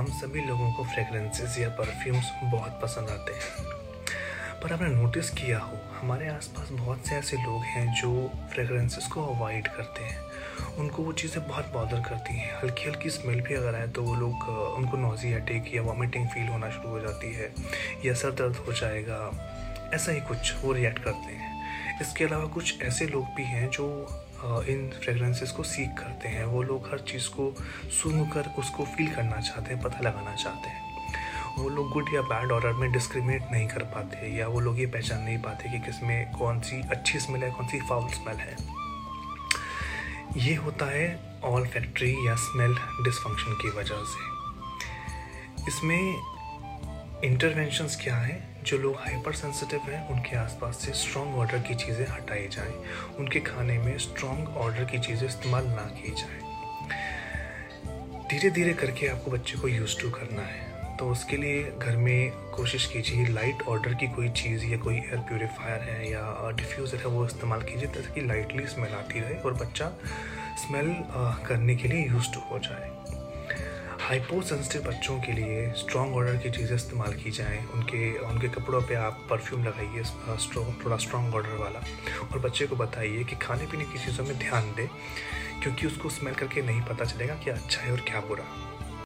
हम सभी लोगों को फ्रेगरेंसेस या परफ्यूम्स बहुत पसंद आते हैं। पर आपने नोटिस किया हो, हमारे आसपास बहुत से ऐसे लोग हैं जो फ्रेगरेंसेस को अवॉइड करते हैं। उनको वो चीज़ें बहुत बॉदर करती हैं। हल्की हल्की स्मेल भी अगर आए तो वो लोग, उनको नोजी अटैक या वॉमिटिंग फील होना शुरू हो जाती है या सर दर्द हो जाएगा। ऐसा ही कुछ वो रिएक्ट करते हैं। इसके अलावा कुछ ऐसे लोग भी हैं जो इन फ्रेगरेंसेस को सीख करते हैं। वो लोग हर चीज़ को सूंघ कर उसको फील करना चाहते हैं, पता लगाना चाहते हैं। वो लोग गुड या बैड ऑर्डर में डिस्क्रिमिनेट नहीं कर पाते या वो लोग ये पहचान नहीं पाते कि किसमें कौन सी अच्छी स्मेल है, कौन सी फाउल स्मेल है। ये होता है ऑल फैक्ट्री या स्मेल डिसफंक्शन की वजह से। इसमें इंटरवेंशंस क्या हैं? जो लोग हाइपर सेंसिटिव हैं, उनके आसपास से स्ट्रॉन्ग ऑर्डर की चीज़ें हटाई जाएँ। उनके खाने में स्ट्रॉन्ग ऑर्डर की चीज़ें इस्तेमाल ना की जाए। धीरे धीरे करके आपको बच्चे को यूज़ टू करना है। तो उसके लिए घर में कोशिश कीजिए लाइट ऑर्डर की कोई चीज़ या कोई एयर प्योरीफायर है या डिफ्यूज़र है, वो इस्तेमाल कीजिए ताकि लाइटली स्मेल आती रहे और बच्चा स्मेल करने के लिए यूज़ टू हो जाए। हाइपो सेंसिटिव बच्चों के लिए स्ट्रॉन्ग ऑर्डर की चीज़ें इस्तेमाल की जाएँ। उनके उनके कपड़ों पे आप परफ्यूम लगाइए स्ट्रॉन्ग थोड़ा स्ट्रॉन्ग ऑर्डर वाला। और बच्चे को बताइए कि खाने पीने की चीज़ों में ध्यान दें, क्योंकि उसको स्मेल करके नहीं पता चलेगा कि अच्छा है और क्या बुरा।